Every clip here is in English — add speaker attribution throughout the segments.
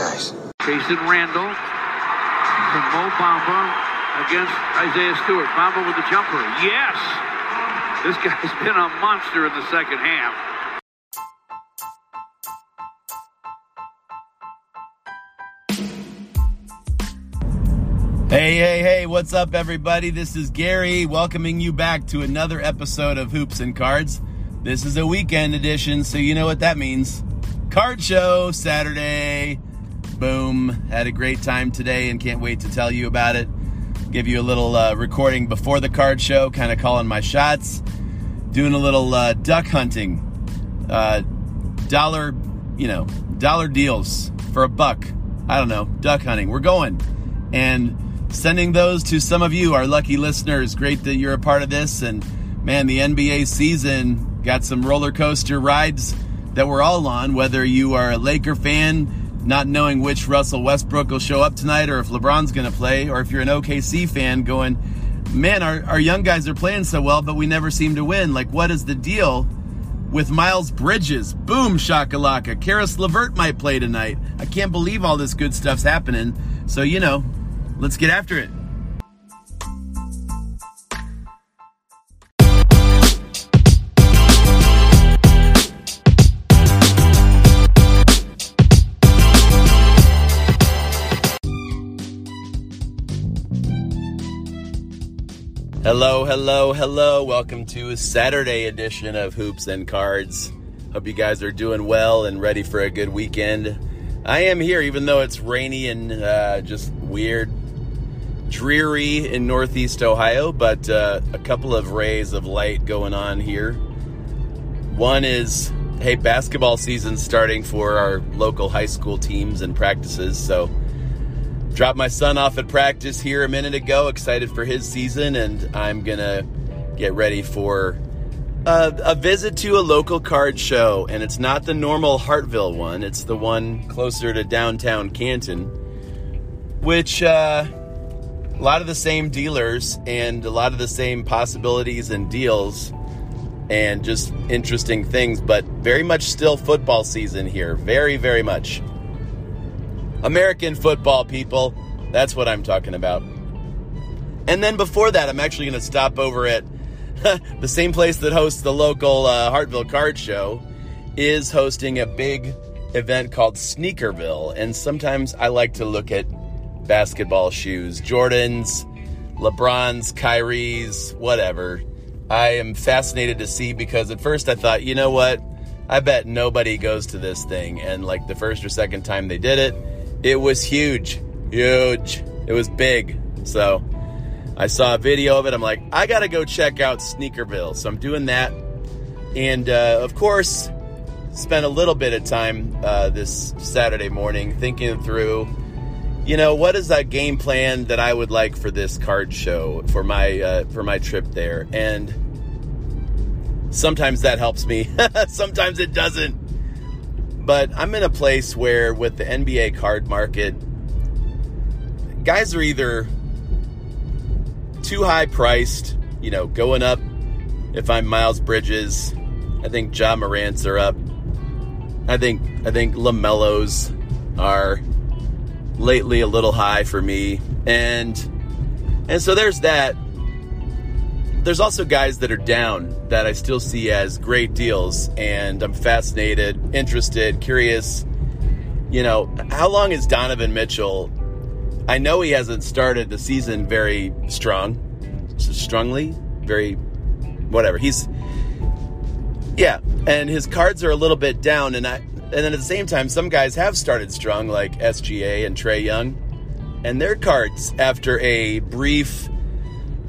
Speaker 1: guys.
Speaker 2: Jason Randall from Mo Bamba against Isaiah Stewart. Bamba with the jumper. Yes! This guy's been a monster in the second half.
Speaker 3: Hey, hey, hey, what's up, everybody? This is Gary welcoming you back to another episode of Hoops and Cards. This is a weekend edition, so you know what that means. Card show Saturday. Boom. Had a great time today and can't wait to tell you about it. Give you a little uh, recording before the card show, kind of calling my shots. Doing a little uh, duck hunting. Uh, dollar, you know, dollar deals for a buck. I don't know, duck hunting. We're going. And sending those to some of you, our lucky listeners. Great that you're a part of this. And man, the NBA season got some roller coaster rides that we're all on, whether you are a Laker fan, not knowing which Russell Westbrook will show up tonight or if LeBron's going to play, or if you're an OKC fan going, man, our, our young guys are playing so well, but we never seem to win. Like, what is the deal with Miles Bridges? Boom, shakalaka. Caris LeVert might play tonight. I can't believe all this good stuff's happening. So, you know, let's get after it. Hello, hello, hello. Welcome to a Saturday edition of Hoops and Cards. Hope you guys are doing well and ready for a good weekend. I am here, even though it's rainy and uh, just weird, dreary in Northeast Ohio, but uh, a couple of rays of light going on here. One is, hey, basketball season starting for our local high school teams and practices, so dropped my son off at practice here a minute ago, excited for his season, and I'm gonna get ready for a, a, visit to a local card show. And it's not the normal Hartville one, it's the one closer to downtown Canton, which uh, a lot of the same dealers and a lot of the same possibilities and deals. And just interesting things, but very much still football season here. Very, very much. American football, people. That's what I'm talking about. And then before that, I'm actually going to stop over at the same place that hosts the local uh, Hartville Card Show, is hosting a big event called Sneakerville. And sometimes I like to look at basketball shoes Jordans, LeBron's, Kyrie's, whatever. I am fascinated to see because at first I thought, you know what? I bet nobody goes to this thing. And like the first or second time they did it, it was huge. Huge. It was big. So I saw a video of it. I'm like, I got to go check out Sneakerville. So I'm doing that. And uh, of course, spent a little bit of time uh, this Saturday morning thinking through, you know, what is that game plan that I would like for this card show for my uh, for my trip there? And sometimes that helps me. sometimes it doesn't. But I'm in a place where, with the NBA card market, guys are either too high priced, you know, going up. If I'm Miles Bridges, I think Ja Morant's are up. I think I think Lamelo's are lately a little high for me, and and so there's that. There's also guys that are down that I still see as great deals, and I'm fascinated, interested, curious. You know, how long is Donovan Mitchell? I know he hasn't started the season very strong, strongly, very whatever. He's yeah, and his cards are a little bit down, and I and then at the same time, some guys have started strong, like SGA and Trae Young, and their cards after a brief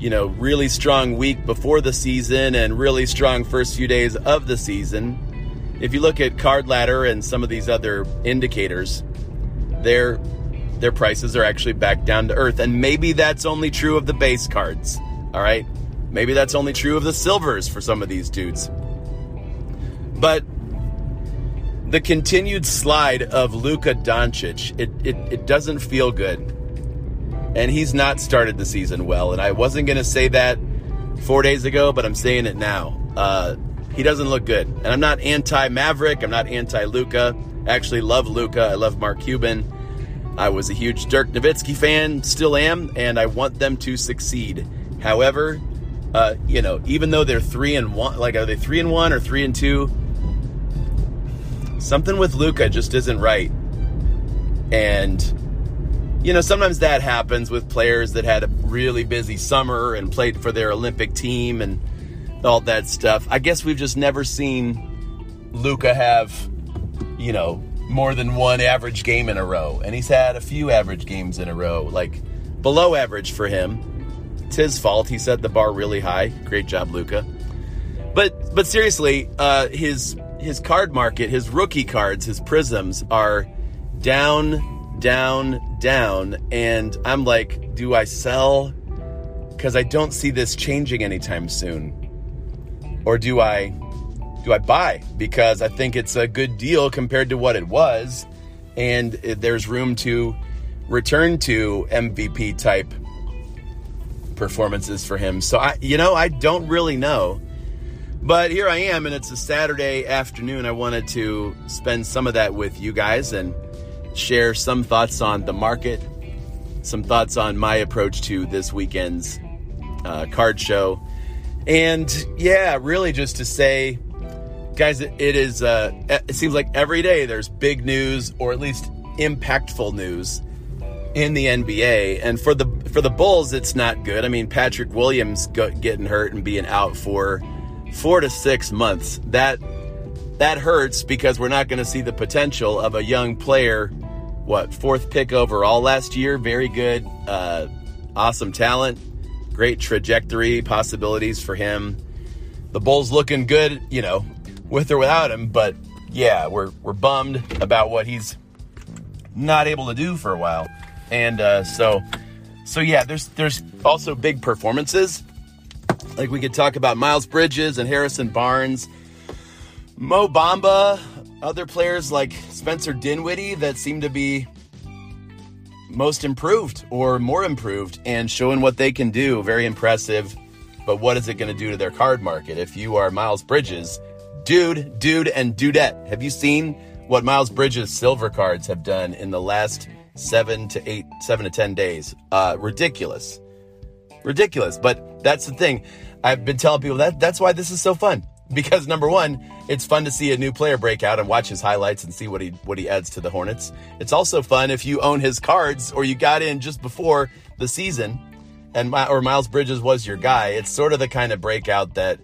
Speaker 3: you know, really strong week before the season and really strong first few days of the season. If you look at Card Ladder and some of these other indicators, their their prices are actually back down to earth. And maybe that's only true of the base cards. All right? Maybe that's only true of the silvers for some of these dudes. But the continued slide of Luka Doncic, it, it, it doesn't feel good and he's not started the season well. And I wasn't going to say that four days ago, but I'm saying it now. Uh, he doesn't look good. And I'm not anti Maverick. I'm not anti Luka. I actually, love Luka. I love Mark Cuban. I was a huge Dirk Nowitzki fan, still am, and I want them to succeed. However, uh, you know, even though they're three and one, like are they three and one or three and two? Something with Luka just isn't right, and you know sometimes that happens with players that had a really busy summer and played for their Olympic team and all that stuff. I guess we've just never seen Luka have, you know, more than one average game in a row, and he's had a few average games in a row, like below average for him. It's his fault. He set the bar really high. Great job, Luka. But but seriously, uh, his his card market, his rookie cards, his prisms are down, down, down, and I'm like, do I sell? Because I don't see this changing anytime soon, or do I do I buy? Because I think it's a good deal compared to what it was, and there's room to return to MVP type performances for him. So I, you know, I don't really know. But here I am, and it's a Saturday afternoon. I wanted to spend some of that with you guys and share some thoughts on the market, some thoughts on my approach to this weekend's uh, card show. And yeah, really just to say, guys, it is. Uh, it seems like every day there's big news, or at least impactful news, in the NBA. And for the for the Bulls, it's not good. I mean, Patrick Williams getting hurt and being out for four to six months. That that hurts because we're not going to see the potential of a young player. What fourth pick overall last year? Very good, uh, awesome talent, great trajectory, possibilities for him. The Bulls looking good, you know, with or without him. But yeah, we're we're bummed about what he's not able to do for a while, and uh, so so yeah, there's there's also big performances. Like we could talk about Miles Bridges and Harrison Barnes, Mo Bamba, other players like Spencer Dinwiddie that seem to be most improved or more improved and showing what they can do. Very impressive. But what is it going to do to their card market? If you are Miles Bridges, dude, dude, and dudette. Have you seen what Miles Bridges silver cards have done in the last seven to eight, seven to ten days? Uh, ridiculous, ridiculous. But that's the thing. I've been telling people that that's why this is so fun because number one, it's fun to see a new player break out and watch his highlights and see what he what he adds to the Hornets. It's also fun if you own his cards or you got in just before the season, and or Miles Bridges was your guy. It's sort of the kind of breakout that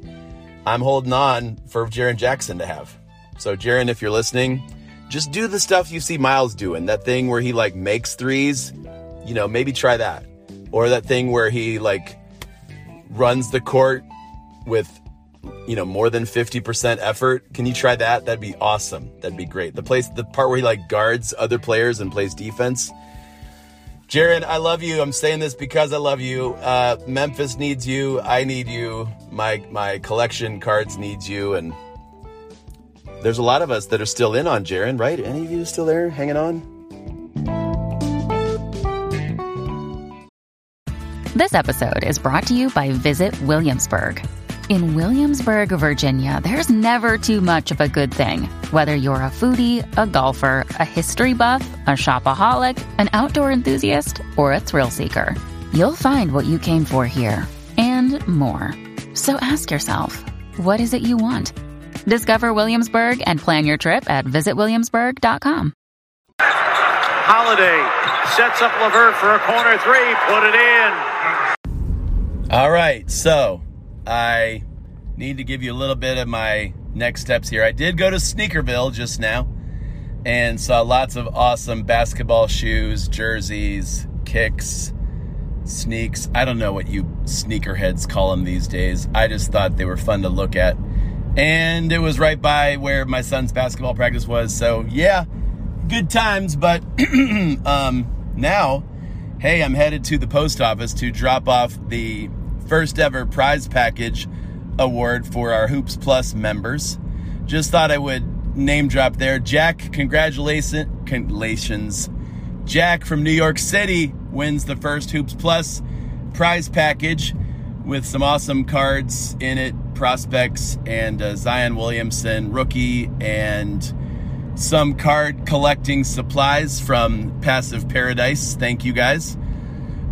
Speaker 3: I'm holding on for Jaren Jackson to have. So, Jaren, if you're listening, just do the stuff you see Miles doing. That thing where he like makes threes, you know, maybe try that. Or that thing where he like runs the court with, you know, more than 50% effort. Can you try that? That'd be awesome. That'd be great. The place, the part where he like guards other players and plays defense Jared, I love you. I'm saying this because I love you. Uh, Memphis needs you. I need you. My my collection cards needs you, and there's a lot of us that are still in on Jaren, right? Any of you still there, hanging on?
Speaker 1: This episode is brought to you by Visit Williamsburg. In Williamsburg, Virginia, there's never too much of a good thing. Whether you're a foodie, a golfer, a history buff, a shopaholic, an outdoor enthusiast, or a thrill seeker, you'll find what you came for here and more. So ask yourself, what is it you want? Discover Williamsburg and plan your trip at visitwilliamsburg.com.
Speaker 4: Holiday sets up LeVert for a corner three, put it in.
Speaker 3: All right, so I need to give you a little bit of my next steps here. I did go to Sneakerville just now and saw lots of awesome basketball shoes, jerseys, kicks, sneaks. I don't know what you sneakerheads call them these days. I just thought they were fun to look at. And it was right by where my son's basketball practice was. So, yeah, good times. But um, now, hey, I'm headed to the post office to drop off the first ever prize package award for our Hoops Plus members. Just thought I would name drop there. Jack, congratulations. Jack from New York City wins the first Hoops Plus prize package with some awesome cards in it, prospects, and uh, Zion Williamson, rookie, and some card collecting supplies from Passive Paradise. Thank you guys.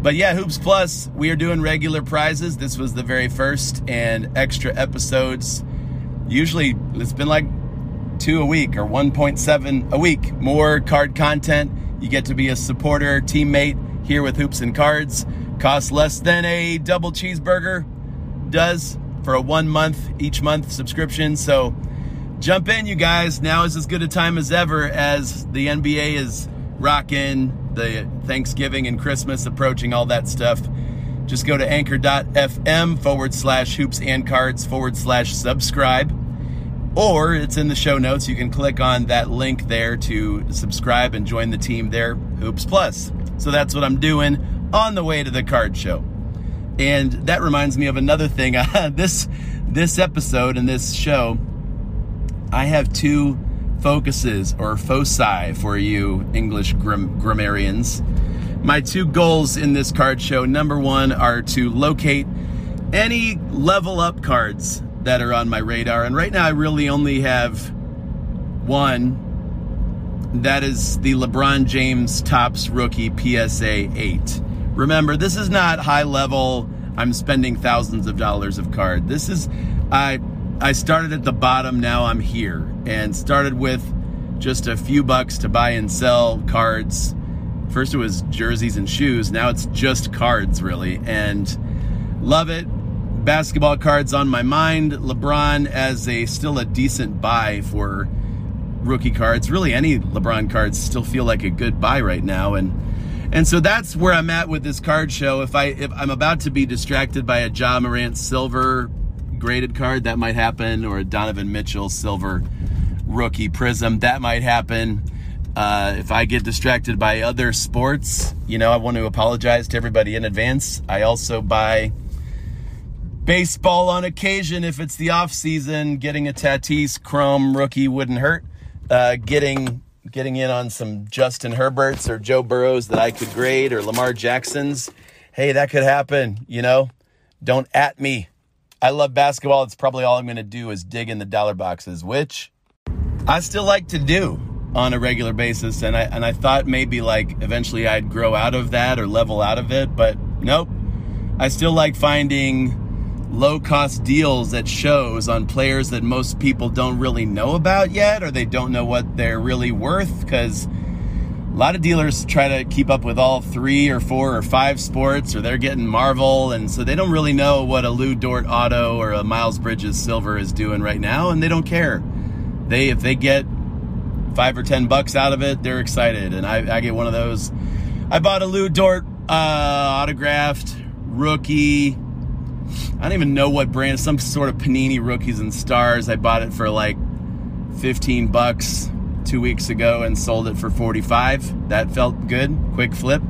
Speaker 3: But yeah, Hoops Plus, we are doing regular prizes. This was the very first and extra episodes. Usually it's been like two a week or 1.7 a week. More card content. You get to be a supporter, teammate here with Hoops and Cards. Costs less than a double cheeseburger does for a one month, each month subscription. So jump in, you guys. Now is as good a time as ever as the NBA is rocking the Thanksgiving and Christmas approaching, all that stuff. Just go to anchor.fm forward slash hoops and cards forward slash subscribe. Or it's in the show notes. You can click on that link there to subscribe and join the team there, Hoops Plus. So that's what I'm doing on the way to the card show. And that reminds me of another thing. this this episode and this show, I have two focuses or foci for you English gram- grammarians. My two goals in this card show number one are to locate any level up cards that are on my radar. And right now, I really only have one. That is the LeBron James Topps Rookie PSA 8. Remember, this is not high level. I'm spending thousands of dollars of card. This is I I started at the bottom, now I'm here and started with just a few bucks to buy and sell cards. First it was jerseys and shoes, now it's just cards really and love it. Basketball cards on my mind. LeBron as a still a decent buy for rookie cards. Really any LeBron cards still feel like a good buy right now and and so that's where I'm at with this card show. If I if I'm about to be distracted by a Ja Morant silver graded card, that might happen, or a Donovan Mitchell silver rookie prism, that might happen. Uh, if I get distracted by other sports, you know, I want to apologize to everybody in advance. I also buy baseball on occasion if it's the off season. Getting a Tatis Chrome rookie wouldn't hurt. Uh, getting getting in on some Justin Herberts or Joe Burrows that I could grade or Lamar Jacksons. Hey, that could happen. You know, don't at me. I love basketball. It's probably all I'm going to do is dig in the dollar boxes, which I still like to do on a regular basis. And I, and I thought maybe like eventually I'd grow out of that or level out of it, but nope. I still like finding low cost deals at shows on players that most people don't really know about yet or they don't know what they're really worth because a lot of dealers try to keep up with all three or four or five sports, or they're getting Marvel, and so they don't really know what a Lu Dort auto or a Miles Bridges silver is doing right now, and they don't care. They if they get five or ten bucks out of it, they're excited, and I, I get one of those. I bought a Lu Dort uh, autographed rookie. I don't even know what brand, some sort of Panini rookies and stars. I bought it for like 15 bucks two weeks ago and sold it for 45. That felt good. Quick flip.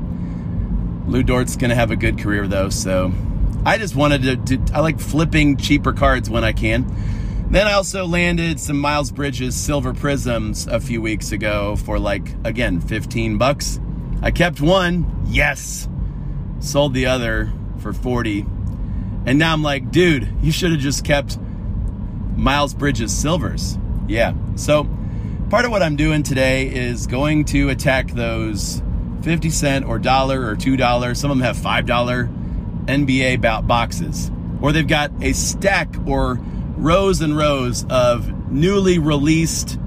Speaker 3: Lu Dort's going to have a good career though, so I just wanted to, to, I like flipping cheaper cards when I can. Then I also landed some Miles Bridges silver prisms a few weeks ago for like again 15 bucks. I kept one. Yes. Sold the other for 40. And now I'm like, dude, you should have just kept Miles Bridges silvers. Yeah. So Part of what I'm doing today is going to attack those 50 cent or dollar or $2, some of them have $5 NBA bout boxes. Or they've got a stack or rows and rows of newly released,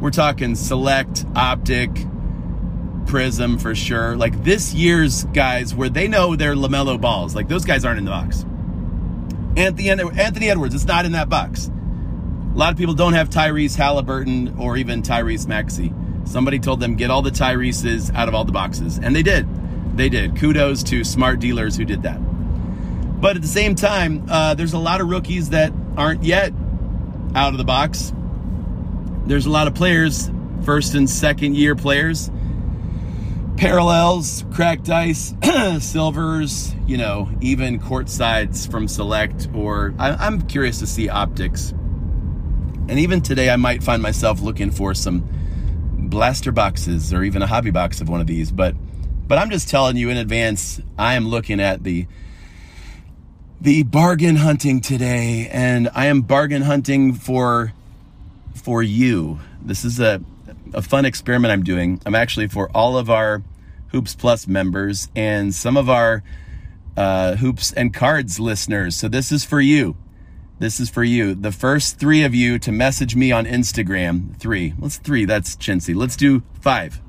Speaker 3: we're talking select, optic, prism for sure. Like this year's guys where they know they're LaMelo Balls. Like those guys aren't in the box. Anthony, Anthony Edwards, it's not in that box. A lot of people don't have Tyrese Halliburton or even Tyrese Maxey. Somebody told them get all the Tyreses out of all the boxes, and they did. They did. Kudos to smart dealers who did that. But at the same time, uh, there's a lot of rookies that aren't yet out of the box. There's a lot of players, first and second year players, parallels, cracked ice, silvers, you know, even court sides from select, or I, I'm curious to see optics and even today, I might find myself looking for some blaster boxes or even a hobby box of one of these. But, but I'm just telling you in advance, I am looking at the the bargain hunting today, and I am bargain hunting for for you. This is a a fun experiment I'm doing. I'm actually for all of our Hoops Plus members and some of our uh, Hoops and Cards listeners. So this is for you. This is for you. The first three of you to message me on Instagram. Three. Let's three. That's chintzy. Let's do five.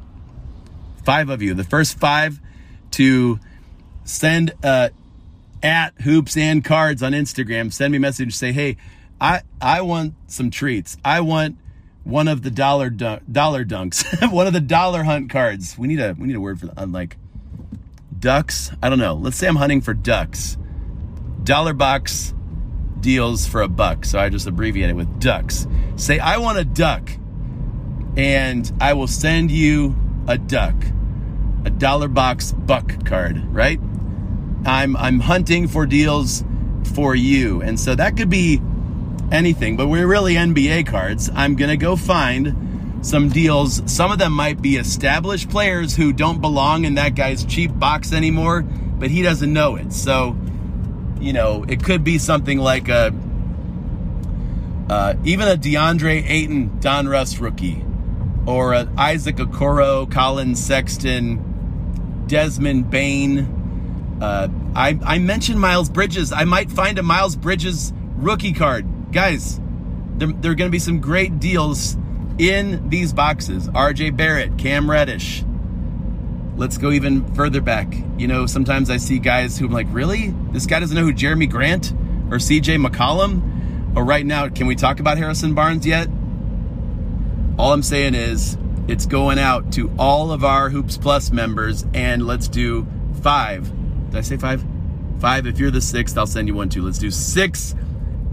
Speaker 3: Five of you. The first five to send uh, at hoops and cards on Instagram. Send me a message. Say, hey, I I want some treats. I want one of the dollar dun- dollar dunks. one of the dollar hunt cards. We need a we need a word for that. Like ducks. I don't know. Let's say I'm hunting for ducks. Dollar box deals for a buck. So I just abbreviate it with ducks. Say I want a duck, and I will send you a duck, a dollar box buck card. Right? I'm I'm hunting for deals for you, and so that could be anything, but we're really NBA cards. I'm gonna go find some deals. Some of them might be established players who don't belong in that guy's cheap box anymore, but he doesn't know it. So, you know, it could be something like a uh, even a DeAndre Ayton Donruss rookie, or an Isaac Okoro, Collin Sexton, Desmond Bane. Uh, I, I mentioned Miles Bridges. I might find a Miles Bridges rookie card guys, there, there are going to be some great deals in these boxes. RJ Barrett, Cam Reddish. Let's go even further back. You know, sometimes I see guys who I'm like, really? This guy doesn't know who Jerami Grant or CJ McCollum? Or right now, can we talk about Harrison Barnes yet? All I'm saying is it's going out to all of our Hoops Plus members, and let's do five. Did I say five? Five. If you're the sixth, I'll send you one too. Let's do six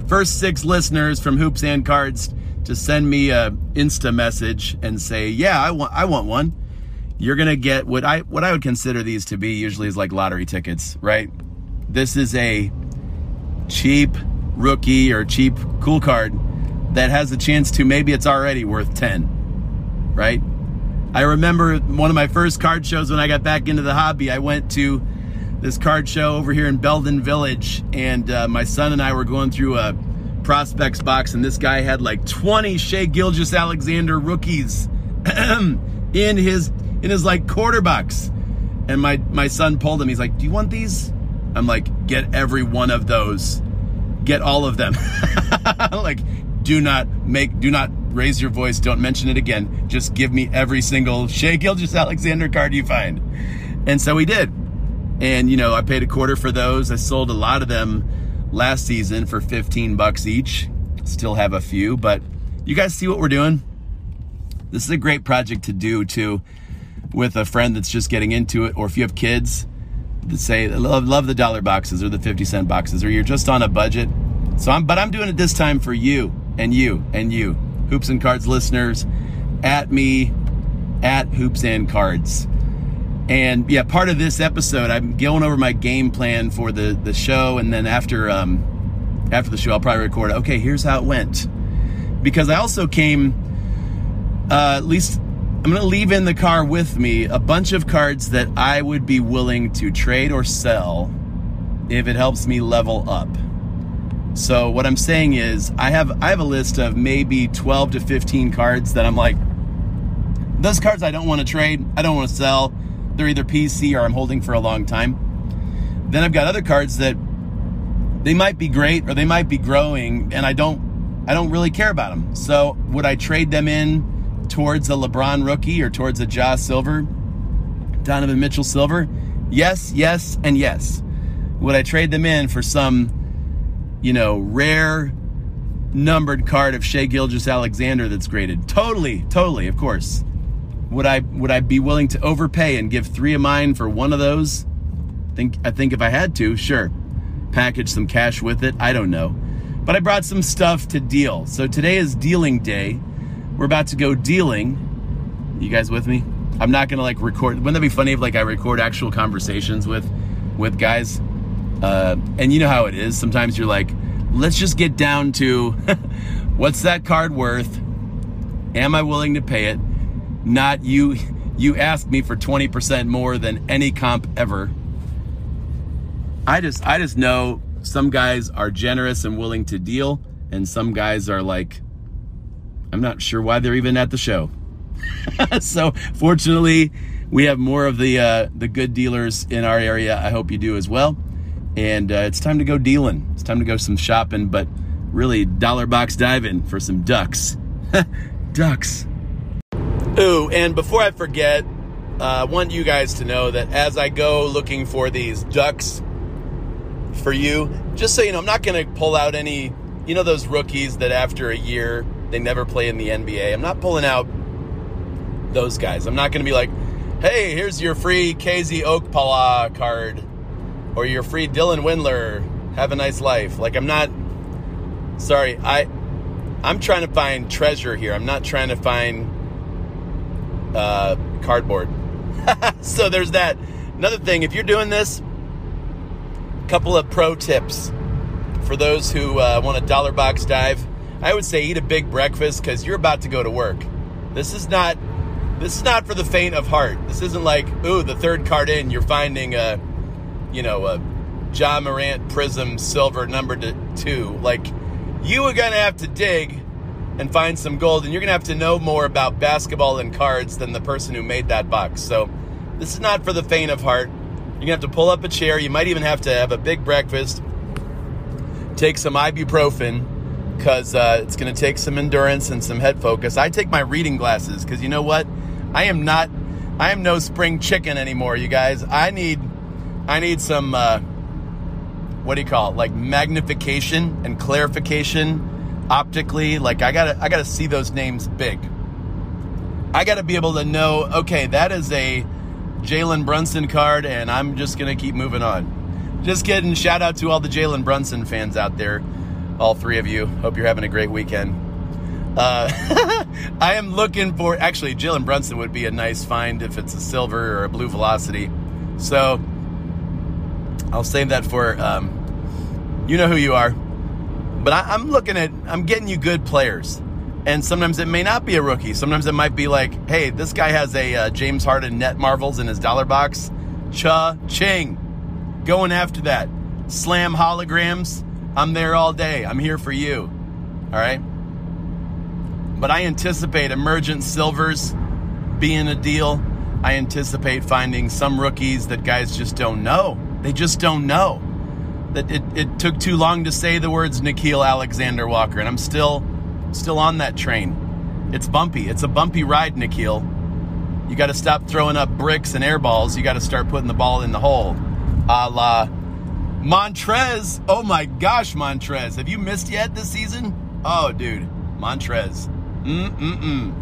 Speaker 3: first six listeners from Hoops and Cards to send me a Insta message and say, "Yeah, I want I want one." You're gonna get what I what I would consider these to be usually is like lottery tickets, right? This is a cheap rookie or cheap cool card that has a chance to maybe it's already worth 10, right? I remember one of my first card shows when I got back into the hobby. I went to this card show over here in Belden Village, and uh, my son and I were going through a prospects box, and this guy had like 20 Shai Gilgeous-Alexander rookies in his in his like quarter box. And my my son pulled him. He's like, "Do you want these?" I'm like, "Get every one of those. Get all of them." like, do not make, do not raise your voice. Don't mention it again. Just give me every single Shai Gilgeous-Alexander card you find. And so he did. And, you know, I paid a quarter for those. I sold a lot of them last season for 15 bucks each. Still have a few, but you guys see what we're doing? This is a great project to do too with a friend that's just getting into it, or if you have kids that say love, love the dollar boxes or the 50 cent boxes, or you're just on a budget. So I'm, but I'm doing it this time for you and you and you, Hoops and Cards listeners, at me, at Hoops and Cards. And yeah, part of this episode, I'm going over my game plan for the the show, and then after um, after the show, I'll probably record. Okay, here's how it went, because I also came. Uh, at least I'm going to leave in the car with me a bunch of cards that I would be willing to trade or sell if it helps me level up. So what I'm saying is I have I have a list of maybe 12 to 15 cards that I'm like those cards I don't want to trade, I don't want to sell they're either PC or I'm holding for a long time. Then I've got other cards that they might be great or they might be growing and I don't I don't really care about them. So would I trade them in towards a LeBron rookie or towards a Josh Silver, Donovan Mitchell Silver? Yes, yes, and yes. Would I trade them in for some, you know, rare numbered card of Shai Gilgeous-Alexander that's graded? Totally, totally, of course. Would I would I be willing to overpay and give three of mine for one of those? I think I think if I had to, sure. Package some cash with it. I don't know. But I brought some stuff to deal. So today is dealing day. We're about to go dealing. You guys with me? I'm not gonna like record. Wouldn't that be funny if like I record actual conversations with with guys? Uh, and you know how it is. Sometimes you're like, let's just get down to what's that card worth? Am I willing to pay it? not you you asked me for 20% more than any comp ever. I just I just know some guys are generous and willing to deal and some guys are like I'm not sure why they're even at the show. so fortunately, we have more of the uh, the good dealers in our area. I hope you do as well. And uh, it's time to go dealing. It's time to go some shopping, but really dollar box diving for some ducks. ducks. Ooh, and before I forget, uh, I want you guys to know that as I go looking for these ducks for you, just so you know, I'm not going to pull out any, you know, those rookies that after a year they never play in the NBA. I'm not pulling out those guys. I'm not going to be like, hey, here's your free KZ Okpala card or your free Dylan Windler. Have a nice life. Like I'm not sorry, I I'm trying to find treasure here. I'm not trying to find uh, cardboard. so there's that. Another thing, if you're doing this, a couple of pro tips for those who uh, want a dollar box dive. I would say eat a big breakfast because you're about to go to work. This is not this is not for the faint of heart. This isn't like, ooh, the third card in, you're finding a, you know, a Ja Morant Prism Silver number two. Like, you are to have to dig and find some gold, and you're to have to know more about basketball and cards than the person who made that box. So, this is not for the faint of heart. You're to have to pull up a chair. You might even have to have a big breakfast, take some ibuprofen, because uh, it's going to take some endurance and some head focus. I take my reading glasses because you know what? I am not. I am no spring chicken anymore, you guys. I need. I need some. Uh, what do you call it? Like magnification and clarification optically. Like I gotta. I gotta see those names big. I gotta be able to know. Okay, that is a Jalen Brunson card, and I'm just gonna keep moving on. Just kidding. Shout out to all the Jalen Brunson fans out there. All three of you. Hope you're having a great weekend. Uh, I am looking for. Actually, Jalen Brunson would be a nice find if it's a silver or a blue velocity. So I'll save that for. Um, you know who you are. But I, I'm looking at. I'm getting you good players. And sometimes it may not be a rookie. Sometimes it might be like, hey, this guy has a uh, James Harden net marvels in his dollar box. Cha ching. Going after that. Slam holograms. I'm there all day. I'm here for you. All right? But I anticipate emergent silvers being a deal. I anticipate finding some rookies that guys just don't know. They just don't know. That it, it took too long to say the words Nickeil Alexander Walker, and I'm still still on that train. It's bumpy. It's a bumpy ride, Nickeil. You got to stop throwing up bricks and air balls. You got to start putting the ball in the hole. A la Montrez. Oh my gosh, Montrez. Have you missed yet this season? Oh, dude. Montrez. Mm-mm-mm.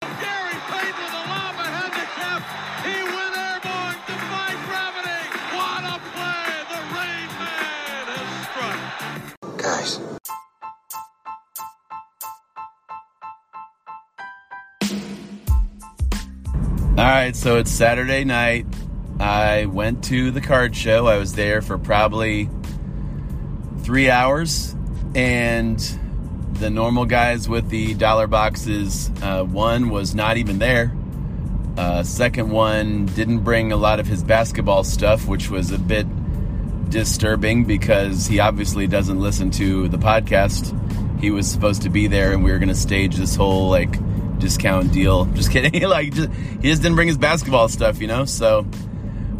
Speaker 5: Gary Payton with a lob ahead to Kemp. He went airborne, defying gravity. What a play! The Rain Man has struck.
Speaker 6: Guys.
Speaker 3: All right, so it's Saturday night. I went to the card show. I was there for probably three hours, and the normal guys with the dollar boxes, uh, one was not even there. Uh, second one didn't bring a lot of his basketball stuff, which was a bit disturbing because he obviously doesn't listen to the podcast. He was supposed to be there, and we were going to stage this whole like discount deal. Just kidding. like, just, he just didn't bring his basketball stuff, you know. So,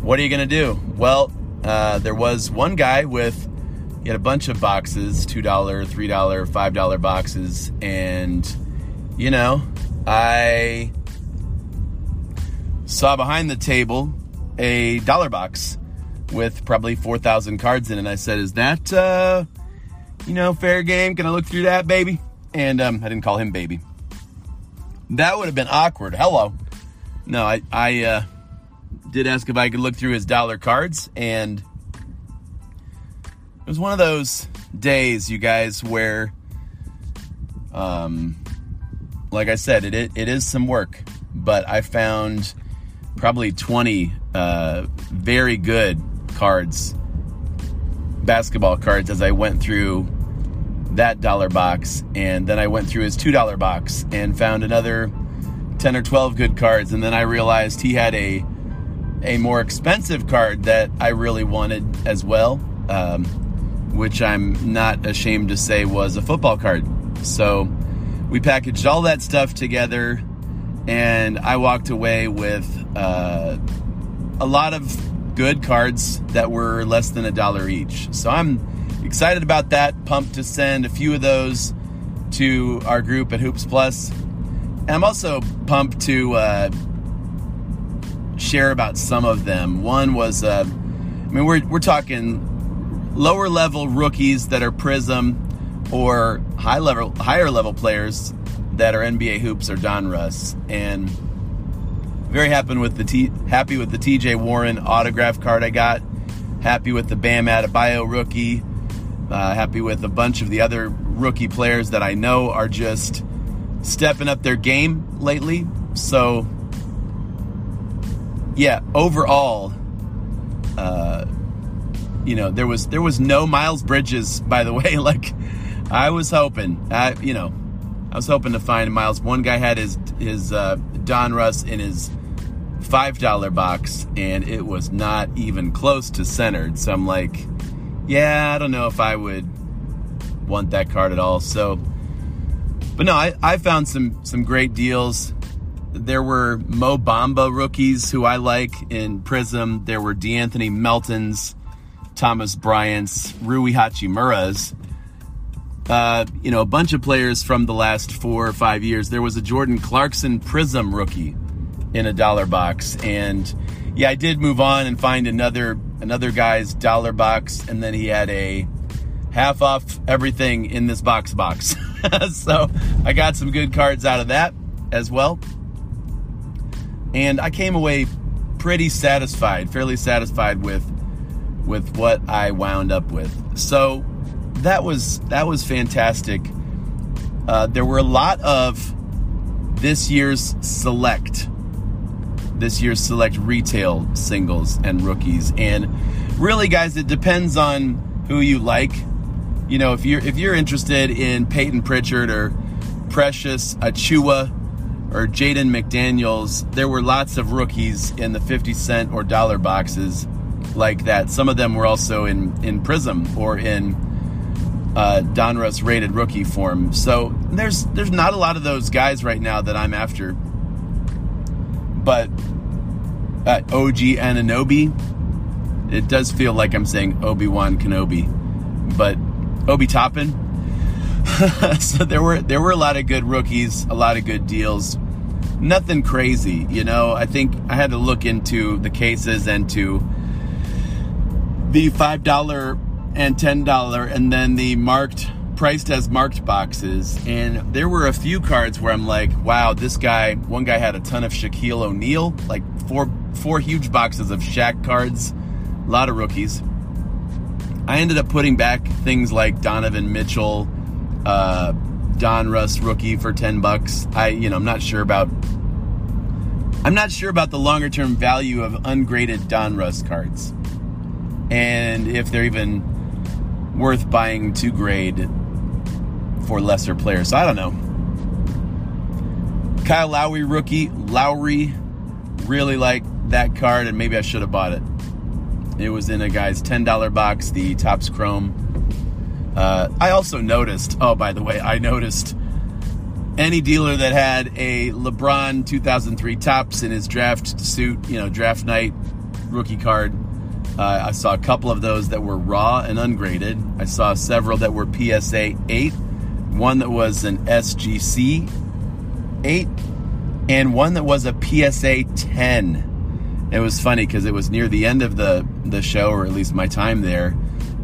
Speaker 3: what are you going to do? Well, uh, there was one guy with he had a bunch of boxes $2 $3 $5 boxes and you know i saw behind the table a dollar box with probably 4000 cards in it and i said is that uh you know fair game? Can i look through that baby? And um, i didn't call him baby. That would have been awkward. Hello. No i i uh did ask if i could look through his dollar cards and it was one of those days, you guys, where, um, like I said, it, it, it is some work, but I found probably 20 uh, very good cards, basketball cards, as I went through that dollar box. And then I went through his $2 box and found another 10 or 12 good cards. And then I realized he had a, a more expensive card that I really wanted as well. Um, which I'm not ashamed to say was a football card. So we packaged all that stuff together and I walked away with uh, a lot of good cards that were less than a dollar each. So I'm excited about that. Pumped to send a few of those to our group at Hoops Plus. And I'm also pumped to uh, share about some of them. One was, uh, I mean, we're, we're talking lower level rookies that are Prism or high level, higher level players that are NBA hoops or Donruss. and very happy with the T, happy with the T.J. Warren autograph card I got. Happy with the Bam Adebayo rookie. Uh, happy with a bunch of the other rookie players that I know are just stepping up their game lately. So, yeah, overall, uh, you know, there was there was no Miles Bridges, by the way. Like I was hoping, I, you know, I was hoping to find Miles. One guy had his his uh, Donruss in his five dollar box, and it was not even close to centered. So I'm like, yeah, I don't know if I would want that card at all. So, but no, I, I found some some great deals. There were Mo Bamba rookies who I like in Prism. There were De'Anthony Meltons, Thomas Bryant's, Rui Hachimura's uh, you know, a bunch of players from the last four or five years. There was a Jordan Clarkson Prism rookie in a dollar box, and yeah, I did move on and find another another guy's dollar box, and then he had a half off everything in this box box. so I got some good cards out of that as well, and I came away pretty satisfied, fairly satisfied with with what I wound up with. So that was that was fantastic. Uh, there were a lot of this year's select, this year's select retail singles and rookies, and really, guys, it depends on who you like. You know, if you're if you're interested in Payton Pritchard or Precious Achiuwa or Jaden McDaniels, there were lots of rookies in the 50 cent or dollar boxes like that. Some of them were also in in Prism or in uh, Donruss rated rookie form. So there's there's not a lot of those guys right now that I'm after. But uh, OG Anunoby, it does feel like I'm saying Obi Wan Kenobi, but Obi Toppin. so there were there were a lot of good rookies, a lot of good deals. Nothing crazy, you know. I think I had to look into the cases and to the five dollar and $10 and then the marked priced as marked boxes and there were a few cards where I'm like wow this guy one guy had a ton of Shaquille O'Neal like four four huge boxes of Shaq cards a lot of rookies I ended up putting back things like Donovan Mitchell uh, Donruss rookie for 10 bucks I you know I'm not sure about I'm not sure about the longer term value of ungraded Donruss cards and if they're even worth buying to grade for lesser players. I don't know. Kyle Lowry rookie. Lowry really like that card, and maybe I should have bought it. It was in a guy's $10 box, the Topps Chrome. Uh, I also noticed, oh, by the way, I noticed any dealer that had a LeBron 2003 Topps in his draft suit, you know, draft night rookie card, uh, I saw a couple of those that were raw and ungraded. I saw several that were PSA 8, one that was an SGC 8, and one that was a PSA 10. It was funny because it was near the end of the, the show, or at least my time there,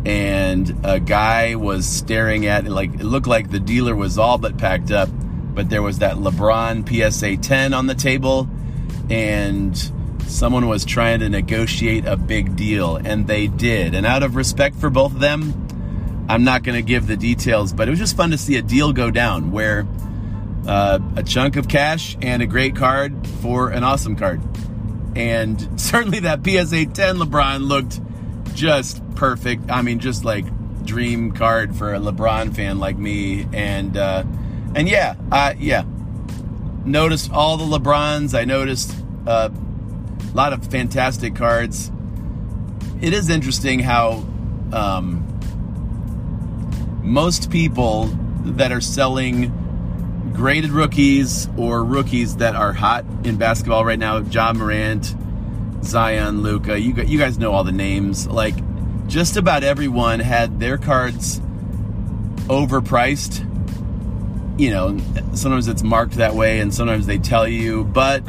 Speaker 3: and a guy was staring at it like it looked like the dealer was all but packed up, but there was that LeBron PSA 10 on the table, and someone was trying to negotiate a big deal, and they did. And out of respect for both of them, I'm not going to give the details, but it was just fun to see a deal go down where uh, a chunk of cash and a great card for an awesome card. And certainly that PSA 10 LeBron looked just perfect. I mean, just like dream card for a LeBron fan like me. And uh, and yeah, uh, yeah. Noticed all the LeBrons. I noticed uh, a lot of fantastic cards. It is interesting how um, most people that are selling graded rookies or rookies that are hot in basketball right now. Ja Morant, Zion, Luka. You you guys know all the names. Like just about everyone had their cards overpriced. You know, sometimes it's marked that way, and sometimes they tell you. But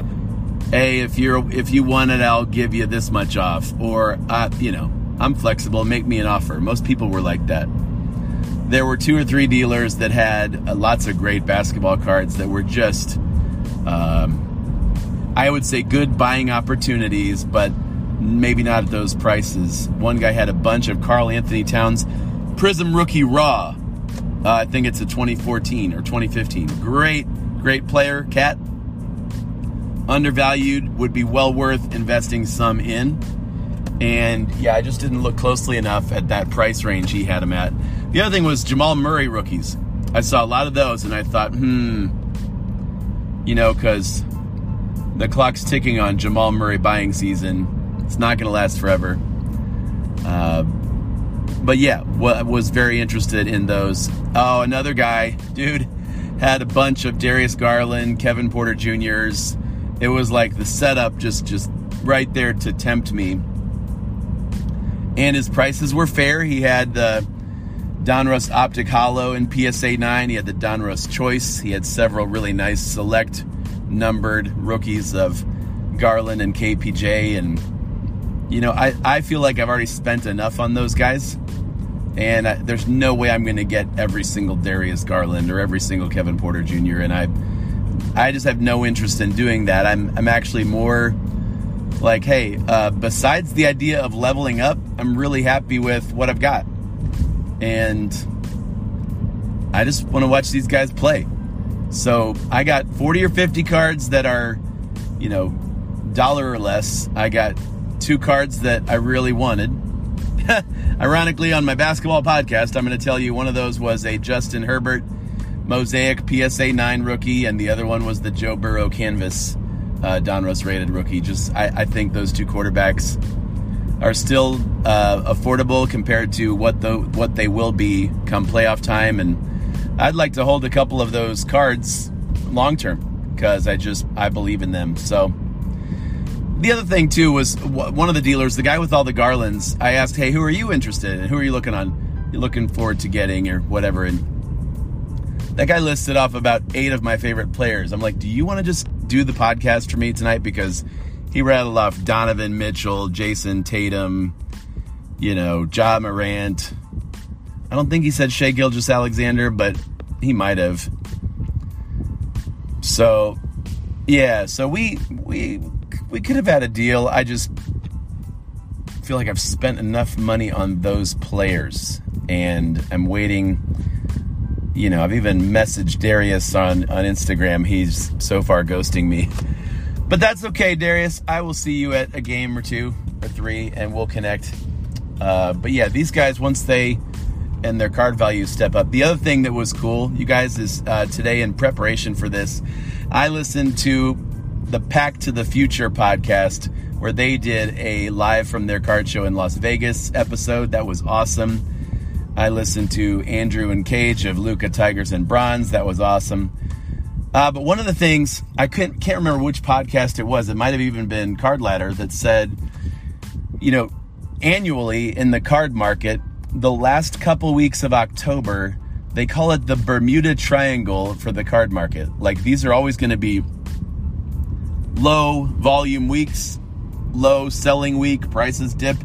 Speaker 3: hey, if you're if you want it, I'll give you this much off, or uh, you know, I'm flexible. Make me an offer. Most people were like that. There were two or three dealers that had lots of great basketball cards that were just, um, I would say, good buying opportunities, but maybe not at those prices. One guy had a bunch of Karl-Anthony Towns Prizm Rookie Raw. Uh, I think it's a 2014 or 2015. Great, great player, KAT. Undervalued, would be well worth investing some in. And yeah, I just didn't look closely enough at that price range he had him at. The other thing was Jamal Murray rookies. I saw a lot of those and I thought, hmm, you know, because the clock's ticking on Jamal Murray buying season. It's not going to last forever. Uh, but yeah, what was very interested in those. Oh, another guy, dude, had a bunch of Darius Garland, Kevin Porter Juniors. It was like the setup just just right there to tempt me and his prices were fair. He had the Donruss Optic Holo in PSA 9. He had the Donruss Choice. He had several really nice select numbered rookies of Garland and KPJ. And, you know, I, I feel like I've already spent enough on those guys. And I, there's no way I'm going to get every single Darius Garland or every single Kevin Porter Jr. And I, I just have no interest in doing that. I'm, I'm actually more like, hey, uh, besides the idea of leveling up, I'm really happy with what I've got. And I just want to watch these guys play. So I got 40 or 50 cards that are, you know, dollar or less. I got two cards that I really wanted. Ironically, on my basketball podcast, I'm going to tell you one of those was a Justin Herbert Mosaic PSA 9 rookie, and the other one was the Joe Burrow Canvas uh, Donruss rated rookie. Just I, I, think those two quarterbacks are still uh, affordable compared to what the what they will be come playoff time, and I'd like to hold a couple of those cards long term because I just I believe in them. So. The other thing too was one of the dealers, the guy with all the Garlands. I asked, "Hey, who are you interested in? Who are you looking on? You're looking forward to getting or whatever?" And that guy listed off about eight of my favorite players. I'm like, "Do you want to just do the podcast for me tonight because he rattled off Donovan Mitchell, Jayson Tatum, you know, Ja Morant. I don't think he said Shai Gilgeous-Alexander, but he might have. So, yeah, so we we we could have had a deal. I just feel like I've spent enough money on those players and I'm waiting you know, I've even messaged Darius on, on Instagram. He's so far ghosting me. But that's okay, Darius. I will see you at a game or two or three and we'll connect. Uh, but yeah, these guys, once they and their card values step up. The other thing that was cool, you guys, is uh, today in preparation for this, I listened to the Pack to the Future podcast where they did a live from their card show in Las Vegas episode. That was awesome. I listened to Andrew and Cage of Luca Tigers and Bronze. That was awesome. Uh, but one of the things I couldn't can't remember which podcast it was. It might have even been Card Ladder that said, you know, annually in the card market, the last couple weeks of October, they call it the Bermuda Triangle for the card market. Like these are always going to be low volume weeks, low selling week, prices dip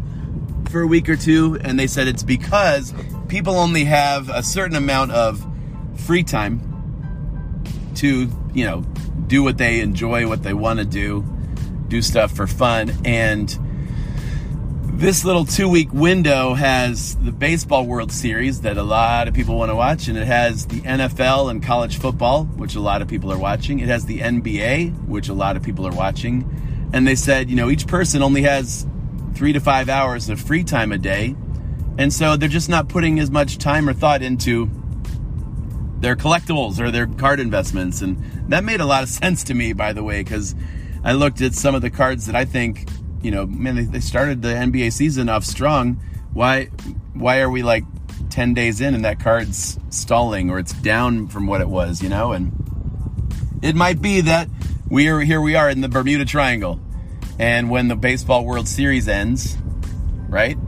Speaker 3: for a week or two, and they said it's because people only have a certain amount of free time to, you know, do what they enjoy, what they want to do, do stuff for fun. And this little two week window has the Baseball World Series that a lot of people want to watch, and it has the NFL and college football, which a lot of people are watching. It has the NBA, which a lot of people are watching. And they said, you know, each person only has three to five hours of free time a day and so they're just not putting as much time or thought into their collectibles or their card investments. And that made a lot of sense to me, by the way, because I looked at some of the cards that I think, you know, man, they they started the NBA season off strong. Why, why are we like 10 days in and that card's stalling or it's down from what it was, you know? And it might be that we are here. We are in the Bermuda Triangle, and when the baseball World Series ends, right?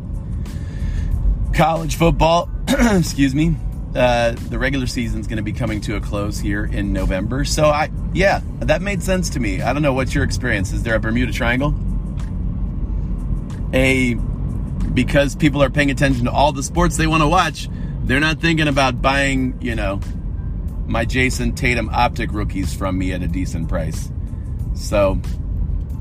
Speaker 3: College football, excuse me, uh, the regular season is going to be coming to a close here in November. So I, yeah, that made sense to me. I don't know what's your experience. Is there a Bermuda Triangle? A because people are paying attention to all the sports they want to watch. They're not thinking about buying, you know, my Jayson Tatum optic rookies from me at a decent price. So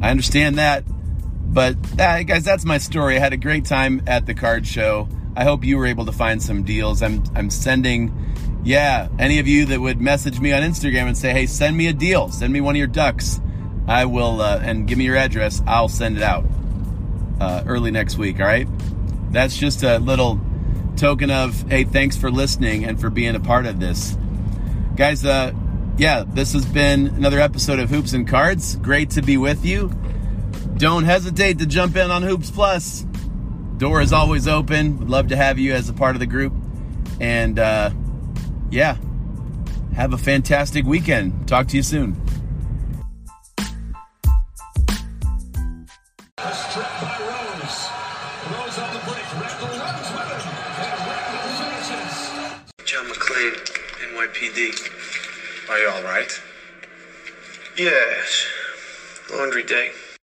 Speaker 3: I understand that. But uh, guys, that's my story. I had a great time at the card show. I hope you were able to find some deals. I'm I'm sending yeah, any of you that would message me on Instagram and say, "Hey, send me a deal. Send me one of your ducks." I will uh, and give me your address. I'll send it out uh, early next week. All right. That's just a little token of hey, thanks for listening and for being a part of this, guys. Uh, yeah, this has been another episode of Hoops and Cards. Great to be with you. Don't hesitate to jump in on Hoops Plus door is always open. Would love to have you as a part of the group. And uh, yeah, have a fantastic weekend. Talk to you soon.
Speaker 7: Are you all right?
Speaker 6: Yes. Laundry day.